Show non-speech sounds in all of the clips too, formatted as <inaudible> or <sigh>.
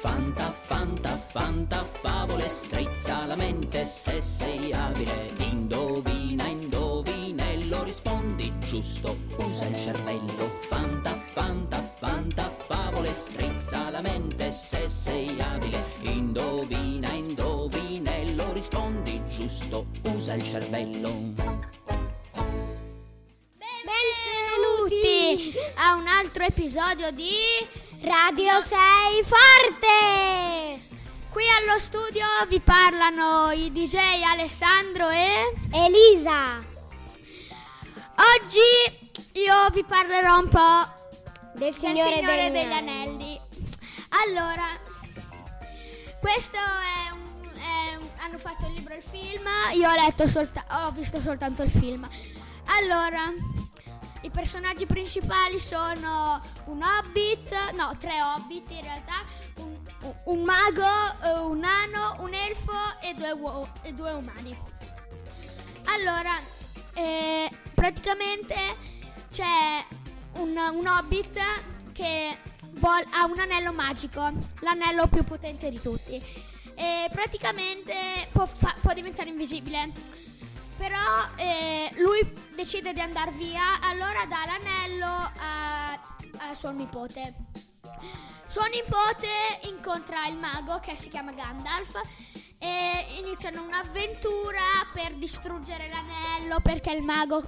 Fanta, fanta, fanta, favole, strizza la mente se sei abile. Indovina, episodio di Radio 6 Forte! Qui allo studio vi parlano i DJ Alessandro e Elisa. Oggi io vi parlerò un po' del Signore, Signore degli Anelli. Allora, questo è un, è un- hanno fatto il libro e il film, io ho letto solta- ho visto soltanto il film. Allora, i personaggi principali sono un hobbit, no, tre hobbit in realtà, un, un mago, eh, un nano, un elfo e due, uo- e due umani. Allora, eh, praticamente c'è un, un hobbit che vol- ha un anello magico, l'anello più potente di tutti. E praticamente può, fa- può diventare invisibile. Però eh, lui decide di andare via, allora dà l'anello a, a suo nipote. Suo nipote incontra il mago che si chiama Gandalf e iniziano un'avventura per distruggere l'anello perché il mago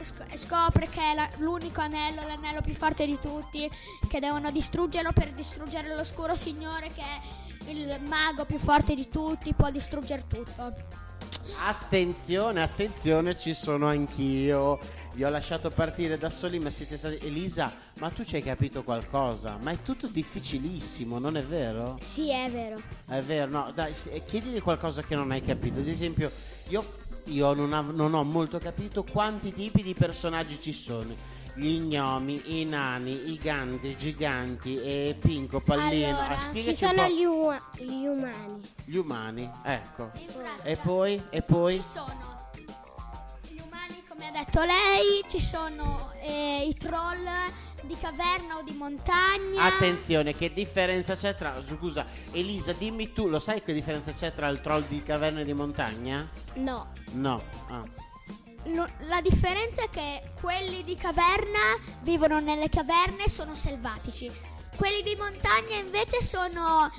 sc- scopre che è la- l'unico anello, l'anello più forte di tutti, che devono distruggerlo per distruggere l'oscuro signore che è il mago più forte di tutti, può distruggere tutto. Attenzione, attenzione, ci sono anch'io. Vi ho lasciato partire da soli, ma siete stati. Elisa, ma tu ci hai capito qualcosa? Ma è tutto difficilissimo, non è vero? Sì, è vero. È vero, no, dai, chiedili qualcosa che non hai capito. Ad esempio, io, io non, av- non ho molto capito quanti tipi di personaggi ci sono. Gli gnomi, i nani, i gandhi, i giganti, e Pinco, Pallino. Allora, Ah, Ci sono gli, ua- gli umani. gli umani, ecco. E poi, e poi? Ci sono gli umani, come ha detto lei, ci sono eh, i troll di caverna o di montagna. Attenzione, che differenza c'è tra. Scusa, Elisa, dimmi tu, lo sai che differenza c'è tra il troll di caverna e di montagna? No. No. Ah. La differenza è che quelli di caverna vivono nelle caverne e sono selvatici. Quelli di montagna invece sono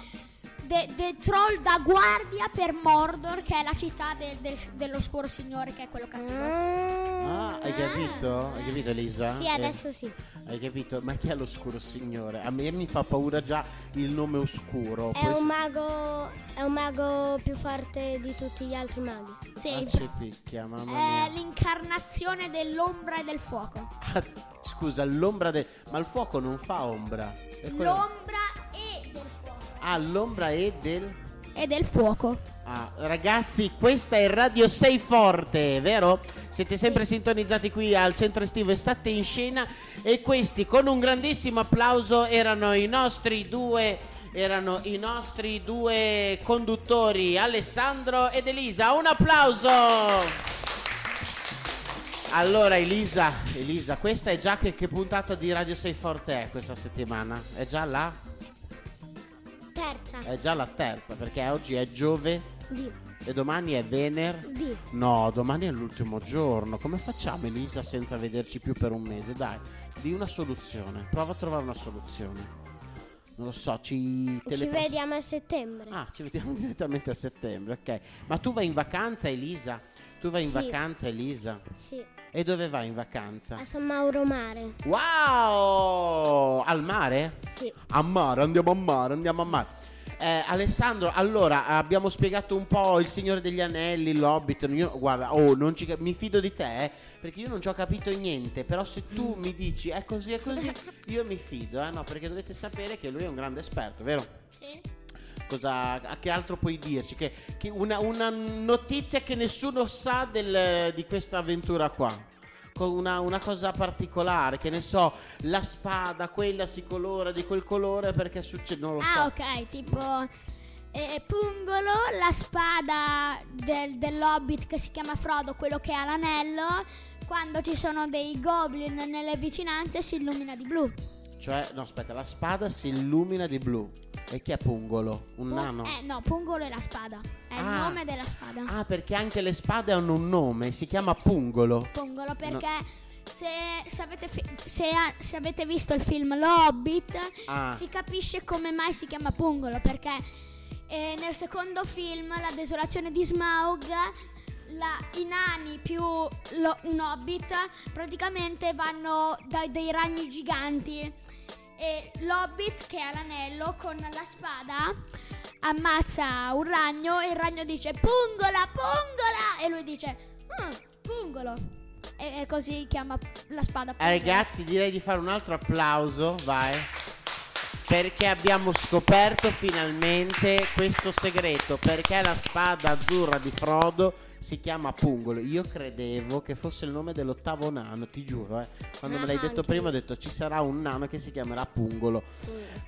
de- dei troll da guardia per Mordor, che è la città del- del- dell'oscuro signore, che è quello cattivo. Ah, hai capito? Hai capito, Elisa? Sì, Eh, adesso sì. hai capito? Ma chi è l'oscuro signore? A me mi fa paura già il nome oscuro. È poi un mago. È un mago più forte di tutti gli altri maghi. Sì, Ah, in ci pra- picchia, mamma è mia. l'incarnazione dell'ombra e del fuoco. Ah, scusa, l'ombra del. Ma il fuoco non fa ombra. È quello- L'ombra e del fuoco. Ah, l'ombra è del. E del fuoco. Ah, ragazzi, questa è Radio 6 Forte, vero? Siete sempre sintonizzati qui al centro estivo Estate in Scena e questi con un grandissimo applauso erano i nostri due erano i nostri due conduttori Alessandro ed Elisa. Un applauso! Allora Elisa, Elisa, questa è già che, che puntata di Radio 6 Forte è questa settimana? È già la Terza. è già la terza perché oggi è Giove Di. E domani è venerdì. No, domani è l'ultimo giorno. Come facciamo, Elisa, senza vederci più per un mese? Dai, di una soluzione. Prova a trovare una soluzione. Non lo so, ci Ci telepro- vediamo a settembre. Ah, ci vediamo <laughs> direttamente a settembre, ok. Ma tu vai in vacanza, Elisa? Tu vai in Sì. vacanza, Elisa? Sì. E dove vai in vacanza? A San Mauro Mare. Wow! Al mare? Sì. A mare, andiamo a mare, andiamo a mare. Eh, Alessandro, allora abbiamo spiegato un po' il Signore degli Anelli, l'Hobbit. Io, guarda, oh, non ci, mi fido di te, eh, perché io non ci ho capito niente. Però se tu mi dici è così, è così, io mi fido, eh, no? Perché dovete sapere che lui è un grande esperto, vero? Sì. Cosa, che altro puoi dirci? Che, che una, una notizia che nessuno sa del- di questa avventura qua. Con una, una cosa particolare, che ne so, la spada, quella si colora di quel colore perché succede, non lo so. Ah, ok, tipo E Pungolo, la spada del, dell'Hobbit che si chiama Frodo, quello che ha l'anello, quando ci sono dei goblin nelle vicinanze si illumina di blu. Cioè, no, aspetta, la spada si illumina di blu. E chi è Pungolo? Un Pu- nano? Eh no, Pungolo è la spada. È il Ah. nome della spada. Ah, perché anche le spade hanno un nome, si chiama Pungolo. Pungolo perché se, se avete fi- se se avete visto il film Lo Hobbit Ah. si capisce come mai si chiama Pungolo perché eh, nel secondo film La desolazione di Smaug la- i nani più lo- un hobbit praticamente vanno da dei ragni giganti e l'hobbit che ha l'anello con la spada ammazza un ragno e il ragno dice pungola pungola e lui dice "Mm, pungolo e, e così chiama la spada Eh, Pungolo. ragazzi, direi di fare un altro applauso, vai. Perché abbiamo scoperto finalmente questo segreto. Perché la spada azzurra di Frodo si chiama Pungolo. Io credevo che fosse il nome dell'ottavo nano, ti giuro. Eh. Quando me l'hai Ah, detto anche prima ho detto ci sarà un nano che si chiamerà Pungolo.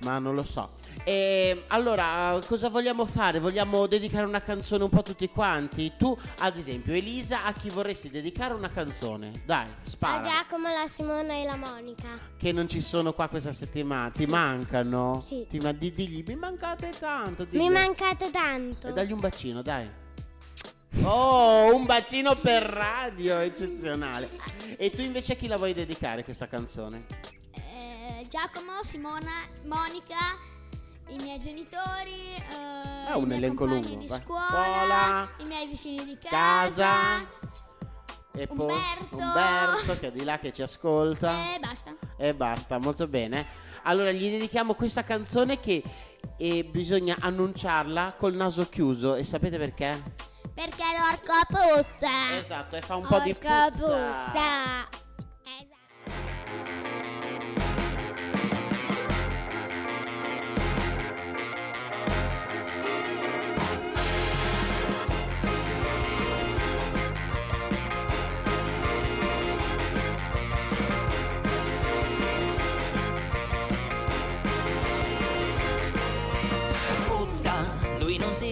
Ma non lo so. E allora, cosa vogliamo fare? Vogliamo dedicare una canzone un po' tutti quanti? Tu, ad esempio, Elisa, a chi vorresti dedicare una canzone? Dai, A spara. Giacomo, la Simona e la Monica. che non ci sono qua questa settimana. Ti mancano? Sì. Ti ma- di- digli, mi mancate tanto. Mi digli. mancate tanto. E dagli un bacino, dai. Oh, un bacino per radio, eccezionale. E tu invece a chi la vuoi dedicare questa canzone? Eh, Giacomo, Simona, Monica, i miei genitori, eh, Ah, i un miei elenco compagni lungo, di scuola, Scuola, i miei vicini di casa. casa, E poi Umberto. Umberto che è di là che ci ascolta. e basta. E basta, molto bene. Allora gli dedichiamo questa canzone che eh, bisogna annunciarla col naso chiuso. E sapete perché? Perché l'orco puzza. Esatto, e fa un po' di puzza. puzza.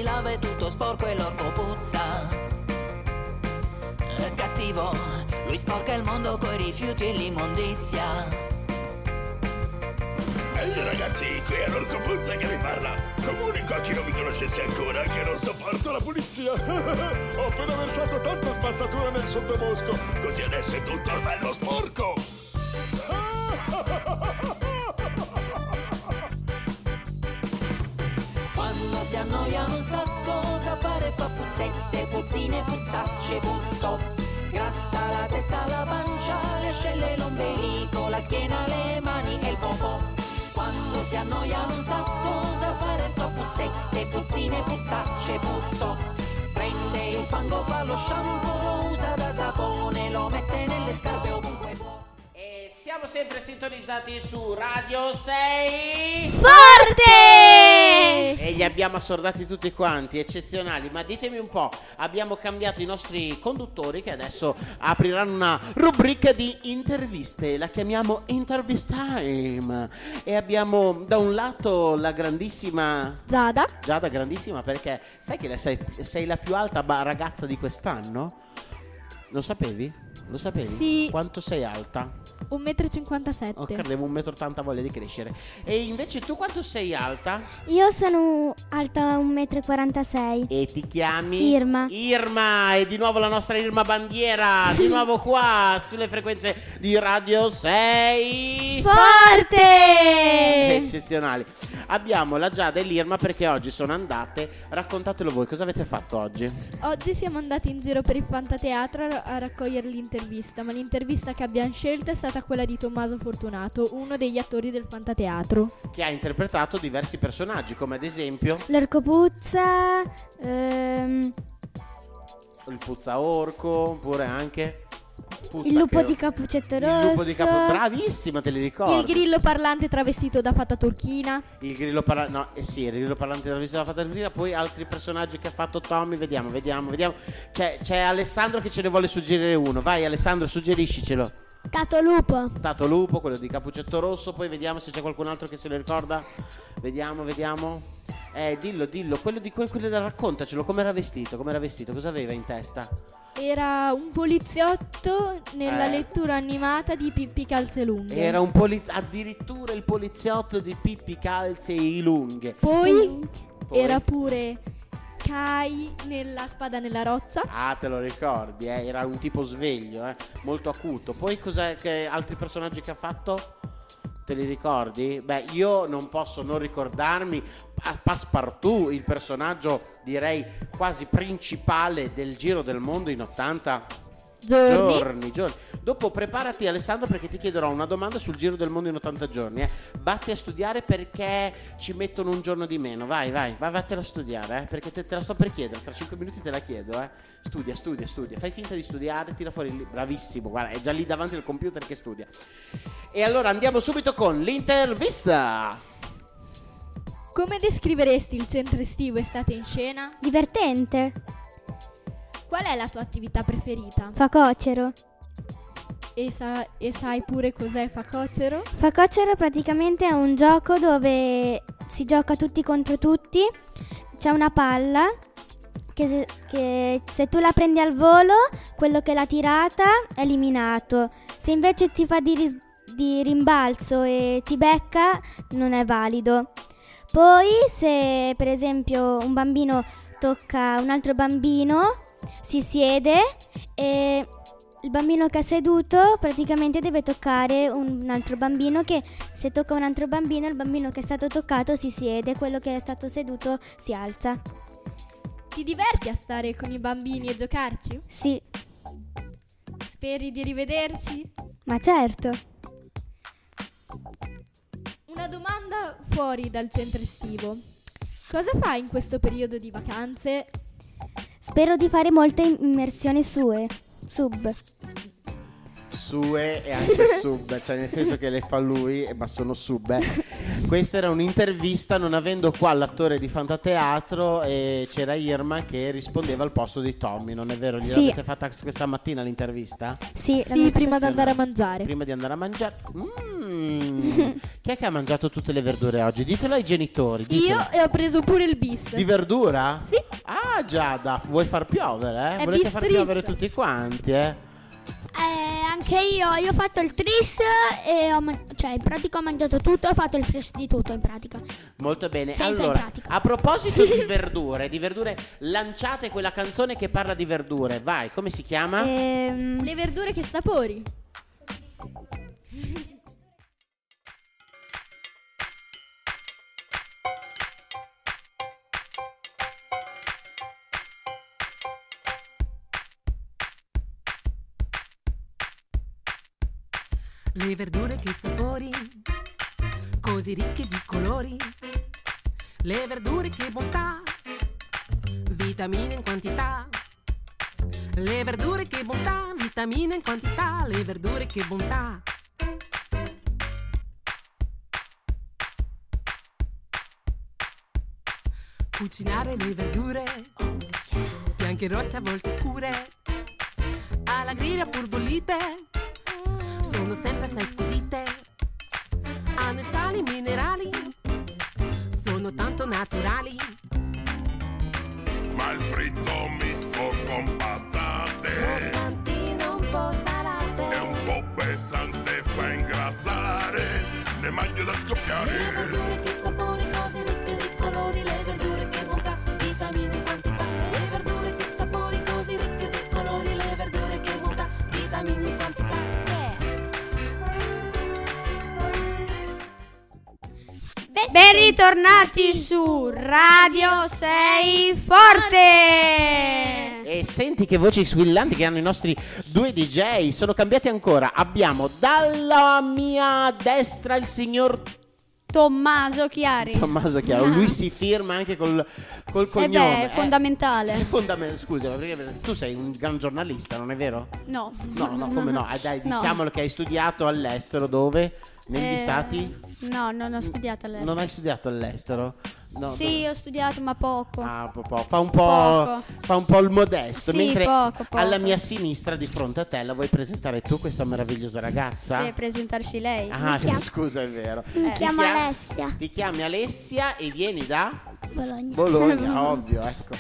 Lava è tutto sporco e l'orco puzza. È cattivo, lui sporca il mondo coi rifiuti e l'immondizia. Ehi ragazzi, qui è l'orco Puzza che vi parla. Comunico a chi non mi conoscesse ancora che non sopporto la pulizia. <laughs> Ho appena versato tanta spazzatura nel sottobosco, così adesso è tutto bello sporco. Puzzette, puzzine, puzzacce, puzzo. Gratta la testa, la pancia, le ascelle, l'ombelico, la schiena, le mani e il popò. Quando si annoia non sa cosa fare, fa puzzette, puzzine, puzzacce, puzzo. Prende il fango, fa lo shampoo, lo usa da sapone, lo mette nelle scarpe ovunque può. Siamo sempre sintonizzati su Radio 6 Forte! e li abbiamo assordati tutti quanti, eccezionali. Ma ditemi un po', abbiamo cambiato i nostri conduttori che adesso apriranno una rubrica di interviste, la chiamiamo Intervist Time. E abbiamo da un lato la grandissima Zada. Giada, grandissima perché sai che sei, sei la più alta ragazza di quest'anno? Lo sapevi? Lo sapevi? Sì. Quanto sei alta? 1,57 m. Oh, credevo 1,80 m voglia di crescere. E invece tu quanto sei alta? Io sono alta 1,46 m. E ti chiami? Irma. Irma, e di nuovo la nostra Irma Bandiera, di nuovo qua <laughs> sulle frequenze di Radio 6. Forte! Eccezionali. Abbiamo la Giada e l'Irma perché oggi sono andate. Raccontatelo voi, cosa avete fatto oggi? Oggi siamo andati in giro per il Fantateatro a- raccogliere l'intervista, ma l'intervista che abbiamo scelto è stata quella di Tommaso Fortunato, uno degli attori del Fantateatro. Che ha interpretato diversi personaggi, come ad esempio L'orco puzza. ehm, il Puzza Orco, oppure anche Puzza il lupo di Capuccetto Il Rosso. lupo di capo bravissima, te li ricordo. Il grillo parlante travestito da fata turchina. Il grillo parlante, no, eh sì, il grillo parlante della visita fatta prima, poi altri personaggi che ha fatto Tommy, vediamo, vediamo, vediamo. C'è, c'è Alessandro che ce ne vuole suggerire uno. Vai Alessandro, suggeriscicelo. Cato lupo. Tato Lupo, quello di Capuccetto Rosso, poi vediamo se c'è qualcun altro che se lo ricorda. Vediamo, vediamo. Eh, dillo, dillo, quello di quel, quello da raccontacelo, come era vestito, come era vestito, cosa aveva in testa? Era un poliziotto nella Eh. lettura animata di Pippi Calzelunghe. Era un poliz- addirittura il poliziotto di Pippi Calze e Lunghe. Poi Poi- era pure Kai nella spada nella roccia. Ah, te lo ricordi, eh? Era un tipo sveglio, eh? Molto acuto. Poi cos'è che altri personaggi che ha fatto? Te li ricordi? Beh, io non posso non ricordarmi Pa- Passepartout, il personaggio direi quasi principale del Giro del Mondo in 80 Giorni. giorni. giorni. Dopo preparati Alessandro perché ti chiederò una domanda sul Giro del Mondo in 80 giorni. Eh. Vatti a studiare perché ci mettono un giorno di meno. Vai, vai, vai, vattela a studiare, eh, perché te, te la sto per chiedere. Tra 5 minuti te la chiedo, eh. Studia, studia, studia. Fai finta di studiare, tira fuori il libro. Bravissimo, guarda, è già lì davanti al computer che studia. E allora andiamo subito con l'intervista. Come descriveresti il centro estivo estate in scena? Divertente. Qual è la tua attività preferita? Facocero. E, sa- e sai pure cos'è Facocero? Facocero praticamente è un gioco dove si gioca tutti contro tutti. C'è una palla che se, che se tu la prendi al volo, quello che l'ha tirata è eliminato. Se invece ti fa di, ris- di rimbalzo e ti becca, non è valido. Poi se per esempio un bambino tocca un altro bambino, si siede e il bambino che è seduto praticamente deve toccare un altro bambino che se tocca un altro bambino il bambino che è stato toccato si siede, quello che è stato seduto si alza. Ti diverti a stare con i bambini e giocarci? Sì, Speri di rivederci? ma certo. Una domanda fuori dal centro estivo. Cosa fai in questo periodo di vacanze? Spero di fare molte immersioni sue. Sub. Sue e anche <laughs> sub, cioè nel senso che le fa lui, eh, ma sono sub. eh. Questa era un'intervista non avendo qua l'attore di Fantateatro e c'era Irma che rispondeva al posto di Tommy, non è vero? Gliel'avete Sì. fatta questa mattina l'intervista? Sì, Sì, prima di andare a mangiare. Prima di andare a mangiare. Mm. <laughs> Chi è che ha mangiato tutte le verdure oggi? Ditelo ai genitori. ditelo. Io e ho preso pure il bis. Di verdura? Sì. Ah, Giada, vuoi far piovere? Eh? È Volete far piovere tutti quanti, eh? Anche io, io ho fatto il tris e ho man- cioè in pratica ho mangiato tutto ho fatto il tris di tutto in pratica. Molto bene. Senza in allora, pratica. a proposito di <laughs> verdure, di verdure, lanciate quella canzone che parla di verdure. Vai, come si chiama? Ehm, Le verdure che sapori? <laughs> Le verdure che sapori, così ricche di colori. Le verdure che bontà, vitamine in quantità. Le verdure che bontà, vitamine in quantità. Le verdure che bontà. Cucinare le verdure, bianche rosse a volte scure. Alla griglia pur bollite, sono sempre assai squisite. Hanno i sali minerali, sono tanto naturali. Ma il fritto misto con patate Croccantine un po' salate. è un po' pesante, fa ingrassare. Ne mangio da scoppiare. Ben ritornati su Radio 6 Forte. E senti che voci squillanti che hanno i nostri due DJ. Sono cambiati ancora. Abbiamo dalla mia destra il signor Tommaso Chiari. Tommaso Chiaro. Lui si firma anche col, col Eh cognome. beh, è fondamentale. È fondamentale. Scusa, ma perché tu sei un gran giornalista, non è vero? No. No, no, come no? Ah, dai, <laughs> No. diciamolo che hai studiato all'estero, dove? Negli Eh, stati? No, non ho studiato all'estero. Non hai studiato all'estero? No, sì, dove? ho studiato, ma poco. Ah, po- po- fa un po', fa un po' il modesto. Sì, mentre poco, poco. alla mia sinistra, di fronte a te, la vuoi presentare tu, questa meravigliosa ragazza? Deve presentarsi lei. Ah, <laughs> scusa, è vero. mi Ti chiamo chia- Alessia. Ti chiami Alessia e vieni da? Bologna. Bologna, <laughs> ovvio, ecco.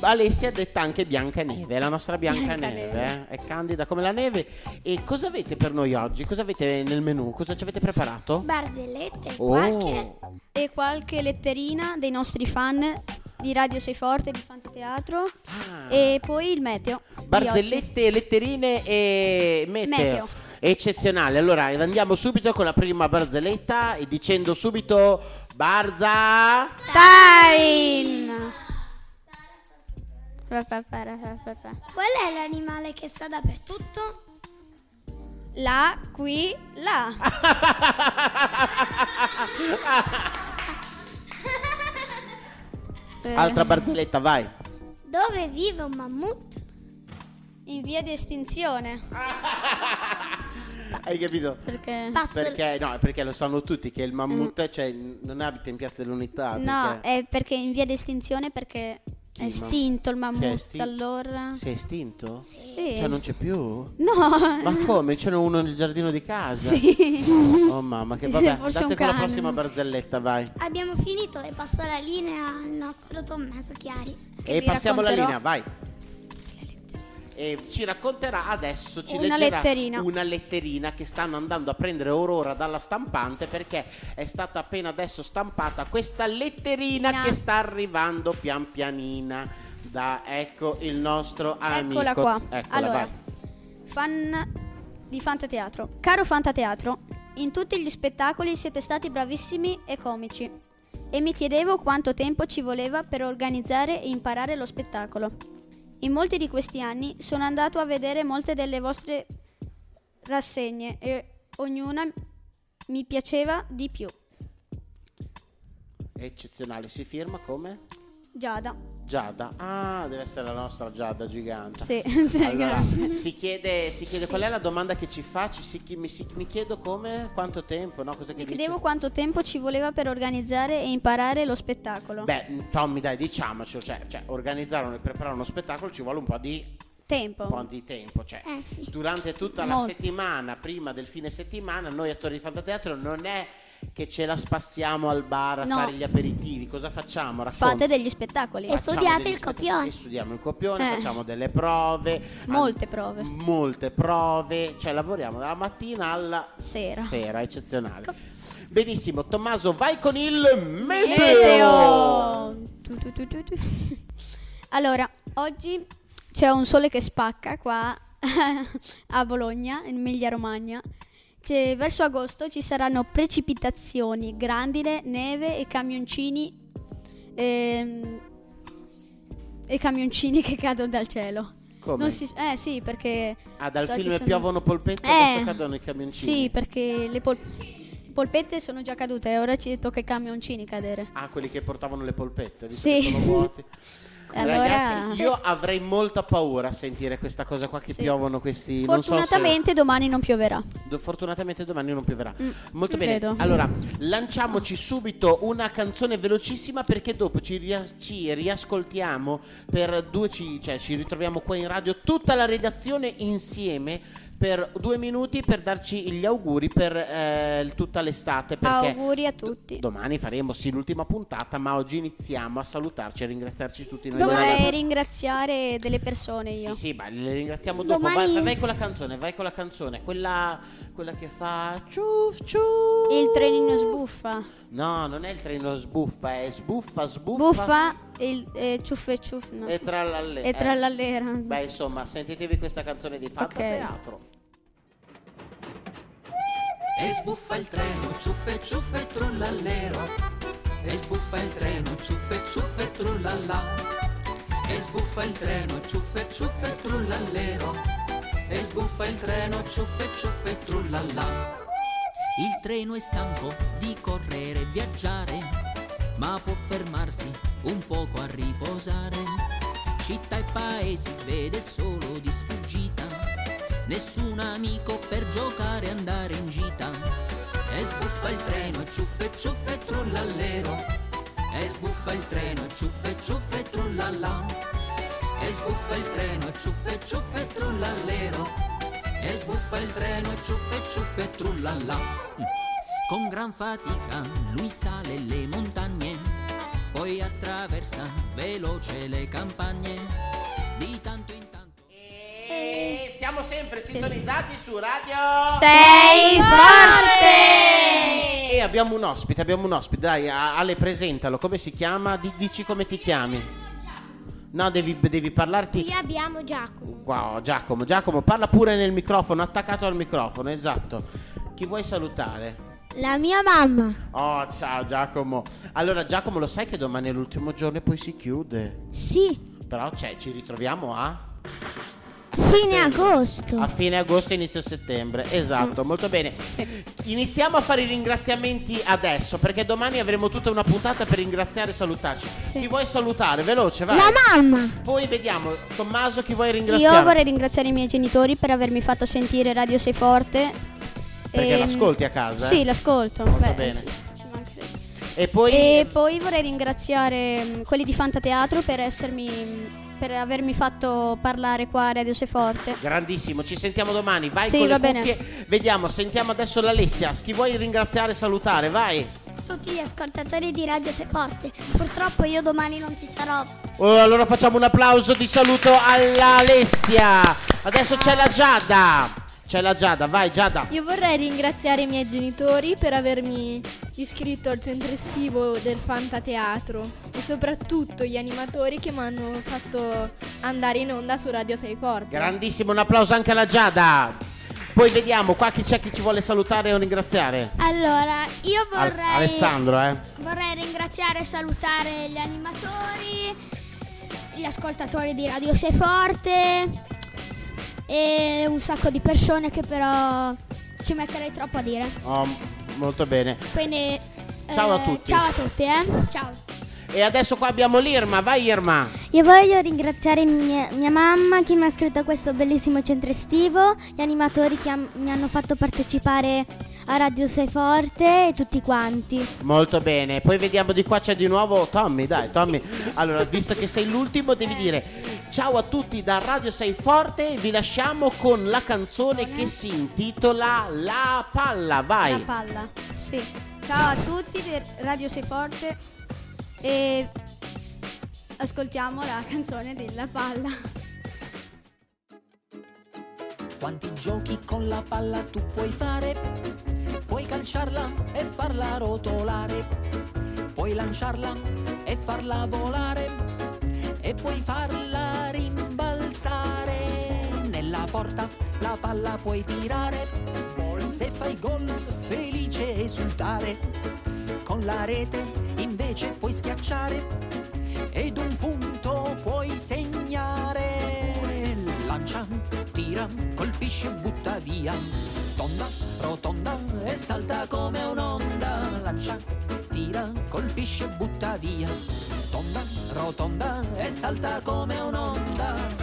Alessia è detta anche Biancaneve, la nostra Biancaneve, eh? è candida come la neve. E cosa avete per noi oggi? Cosa avete nel menù? Cosa ci avete preparato? Barzellette, Oh. qualche... E qualche letterina dei nostri fan di Radio Sei Forte, di Fantateatro. E poi il meteo. Barzellette, letterine e meteo. Meteo. Eccezionale. Allora andiamo subito con la prima barzelletta e dicendo subito Barza. Time! Qual è l'animale che sta dappertutto? Là, qui, là. <laughs> Altra barzelletta, vai. Dove vive un mammut? In via di estinzione. <laughs> Hai capito? Perché? Passo Perché no, perché lo sanno tutti che il mammut cioè, non abita in Piazza dell'Unità. No, perché è perché in via di estinzione perché Chi, è estinto il mammut. allora. Si è estinto? Sì. Cioè non c'è più? No. Ma come? C'è uno nel giardino di casa? Sì. Oh mamma, che <laughs> vabbè. Forse Date un con la cane. prossima barzelletta, vai. Abbiamo finito e passo la linea al nostro Tommaso Chiari. E passiamo la racconterò- linea, vai. E ci racconterà adesso, ci Una leggerà letterina. una letterina che stanno andando a prendere Aurora dalla stampante perché è stata appena adesso stampata questa letterina Ina. che sta arrivando pian pianina da ecco il nostro amico. Eccola qua. Eccola, allora, vai. fan di Fantateatro. Caro Fantateatro, in tutti gli spettacoli siete stati bravissimi e comici. E mi chiedevo quanto tempo ci voleva per organizzare e imparare lo spettacolo. In molti di questi anni sono andato a vedere molte delle vostre rassegne e ognuna mi piaceva di più. Eccezionale, si firma come? Giada. Giada. Ah, deve essere la nostra Giada gigante. Sì, <laughs> sì, Allora, si chiede, si chiede qual è la domanda che ci fa? Ci si- mi, si- mi chiedo come, quanto tempo, no? Cosa che Mi dice? chiedevo quanto tempo ci voleva per organizzare e imparare lo spettacolo. Beh, Tommy, dai, diciamocelo, cioè, cioè, organizzare e preparare uno spettacolo ci vuole un po' di, Tempo. un po' di tempo, cioè, Eh sì. durante tutta la Molto. settimana, prima del fine settimana, noi attori di Fantateatro non è che ce la spassiamo al bar a No. fare gli aperitivi, cosa facciamo? Fate Racconta. degli spettacoli. E Facciamo studiate il spettacoli, copione. e studiamo il copione, Eh. facciamo delle prove. Molte an- prove. Molte prove, cioè lavoriamo dalla mattina alla Sera. sera, eccezionale. Benissimo, Tommaso, vai con il meteo. Meteo. Tu, tu, tu, tu, tu. Allora, oggi c'è un sole che spacca qua <laughs> a Bologna, in Emilia Romagna. C'è- verso agosto ci saranno precipitazioni, grandine, neve e camioncini ehm, e camioncini <laughs> che cadono dal cielo. Come? Si- eh sì, perché Ah, dal so, film sono- piovono polpette Eh, adesso cadono i camioncini. Sì, perché le pol- polpette sono già cadute, ora ci tocca ai camioncini cadere. Ah, quelli che portavano le polpette, visto Sì. sono vuoti. <laughs> Allora- Ragazzi, io <laughs> avrei molta paura a sentire questa cosa qua che Sì. piovono questi non so se- Fortunatamente domani non pioverà. Do- Fortunatamente domani non pioverà. Mm, Molto bene. credo. Allora, lanciamoci subito una canzone velocissima perché dopo ci, ria- ci riascoltiamo per due ci, cioè ci ritroviamo qua in radio tutta la redazione insieme per due minuti per darci gli auguri per eh, tutta l'estate Auguri a tutti. domani faremo sì l'ultima puntata, ma oggi iniziamo a salutarci e ringraziarci tutti noi. Dovrei ringraziare delle persone io. Sì, sì, ma le ringraziamo dopo. Domani- Vai, vai con la canzone, vai con la canzone. Quella, quella che fa ciuf ciuf. Il trenino sbuffa. No, non è il treno sbuffa, è sbuffa, sbuffa. Buffa il eh, ciuff e ciuff. No. E trallalle. E trallallera. Beh, insomma, sentitevi questa canzone di Fanta Ok. Teatro. E sbuffa il treno, ciuffe ciuffe trullallero. E sbuffa il treno, ciuffe ciuffe trullalla. E sbuffa il treno, ciuffe ciuffe trullallero. E sbuffa il treno, ciuffe ciuffe trullalla. Il treno è stanco di correre e viaggiare, ma può fermarsi un poco a riposare. Città e paesi vede solo di sfuggita, nessun amico per giocare e andare in gita. E sbuffa il treno, ciuffe ciuffe trullallero. E sbuffa il treno, ciuffe ciuffe trullalla. E sbuffa il treno, ciuffe ciuffe trullallero. E sbuffa il treno, ciuffe ciuffe trullalla. Mm. Con gran fatica lui sale le montagne, poi attraversa veloce le campagne. Di tanto in tanto. E siamo sempre sintonizzati su Radio Sei forte! E abbiamo un ospite, abbiamo un ospite. Dai, Ale, presentalo. Come si chiama? Di- dici come ti chiami. No, devi, devi parlarti. Qui abbiamo Giacomo. Wow, Giacomo, Giacomo, parla pure nel microfono, attaccato al microfono, esatto. Chi vuoi salutare? La mia mamma. Oh, ciao Giacomo. Allora, Giacomo, lo sai che domani è l'ultimo giorno e poi si chiude. Sì, Però, cioè, ci ritroviamo a... fine agosto. A fine agosto, inizio settembre. Esatto, molto bene. Iniziamo a fare i ringraziamenti adesso, perché domani avremo tutta una puntata per ringraziare e salutarci. Chi vuoi salutare? Veloce, vai. La mamma. Poi vediamo, Tommaso, chi vuoi ringraziare? Io vorrei ringraziare i miei genitori per avermi fatto sentire Radio Sei Forte. Perché Ehm, l'ascolti a casa? Sì, eh? l'ascolto. Molto Beh, bene. sì. E poi... E poi vorrei ringraziare mm, quelli di Fantateatro per essermi per avermi fatto parlare qua a Radio Sei Forte. Grandissimo, ci sentiamo domani. Vai Sì, con le va bene. cuffie. Vediamo, sentiamo adesso l'Alessia. Chi vuoi ringraziare e salutare? Vai. Tutti gli ascoltatori di Radio Sei Forte. Purtroppo io domani non ci sarò. Oh, allora facciamo un applauso di saluto all'Alessia. Adesso c'è la Giada. C'è la Giada, vai Giada. Io vorrei ringraziare i miei genitori per avermi iscritto al centro estivo del Fantateatro e soprattutto gli animatori che mi hanno fatto andare in onda su Radio 6 Forte. Grandissimo, un applauso anche alla Giada. Poi vediamo qua chi c'è chi ci vuole salutare o ringraziare. Allora, io Al- vorrei, Alessandro, eh. vorrei ringraziare e salutare gli animatori, gli ascoltatori di Radio Sei Forte e un sacco di persone che però ci metterei troppo a dire. Oh, molto bene. Quindi Ciao a eh, tutti. Ciao a tutti, eh. Ciao. E adesso qua abbiamo l'Irma, vai Irma. Io voglio ringraziare mia, mia mamma che mi ha scritto a questo bellissimo centro estivo, gli animatori che han- mi hanno fatto partecipare a Radio Sei Forte e tutti quanti. Molto bene, poi vediamo di qua c'è di nuovo Tommy, dai Tommy. Allora, visto che sei l'ultimo, devi dire ciao a tutti da Radio Sei Forte e vi lasciamo con la canzone che si intitola La palla, vai. La palla. Sì. Ciao a tutti di Radio Sei Forte e ascoltiamo la canzone della palla. Quanti giochi con la palla tu puoi fare? Puoi calciarla e farla rotolare, puoi lanciarla e farla volare e puoi farla rimbalzare. Nella porta la palla puoi tirare, se fai gol felice esultare. Con la rete invece puoi schiacciare ed un punto puoi segnare. Lancia, tira, colpisce e butta via. Tonda, rotonda e salta come un'onda. Lancia, tira, colpisce e butta via. Tonda, rotonda e salta come un'onda.